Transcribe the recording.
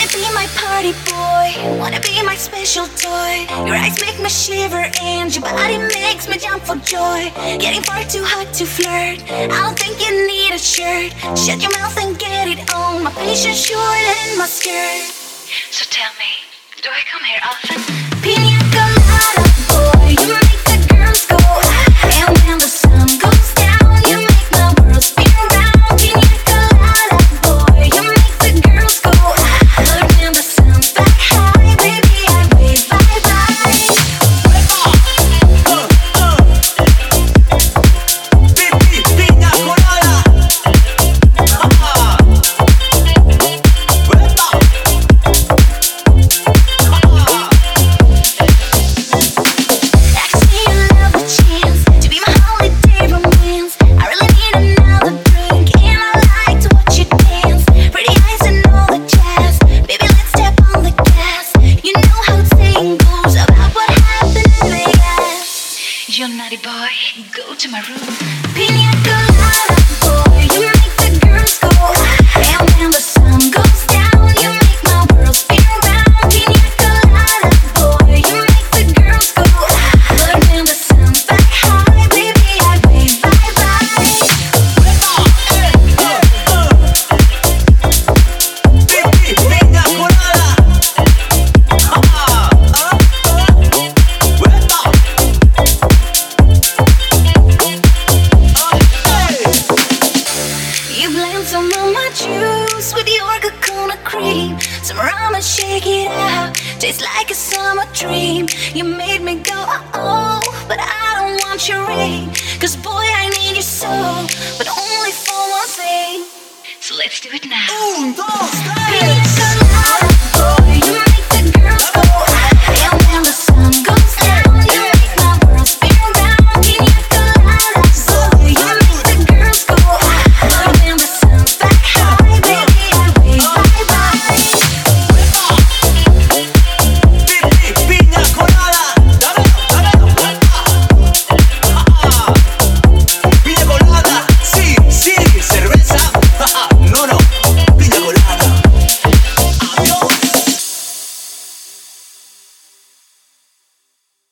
Wanna be my party boy, wanna be my special toy. Your eyes make me shiver and your body makes me jump for joy. Getting far too hot to flirt. I don't think you need a shirt. Shut your mouth and get it on. My patience shorter and my skirt. So tell me, do I come here often? You're naughty boy, go to my room. Pina colada Some of my juice with your coconut cream. Some rum and shake it out. Tastes like a summer dream. You made me go, oh, but I don't want your ring. Cause boy, I need your soul, but only for one thing. So let's do it now. Un, dos, tres.